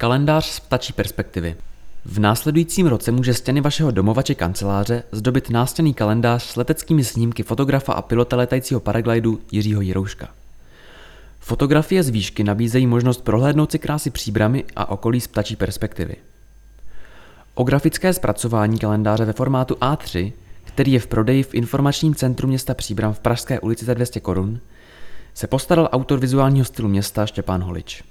Kalendář z ptačí perspektivy. V následujícím roce může stěny vašeho domova či kanceláře zdobit nástěný kalendář s leteckými snímky fotografa a pilota letajícího paraglidu Jiřího Jirouška. Fotografie z výšky nabízejí možnost prohlédnout si krásy příbramy a okolí z ptačí perspektivy. O grafické zpracování kalendáře ve formátu A3, který je v prodeji v informačním centru města Příbram v Pražské ulici za 200 korun, se postaral autor vizuálního stylu města Štěpán Holič.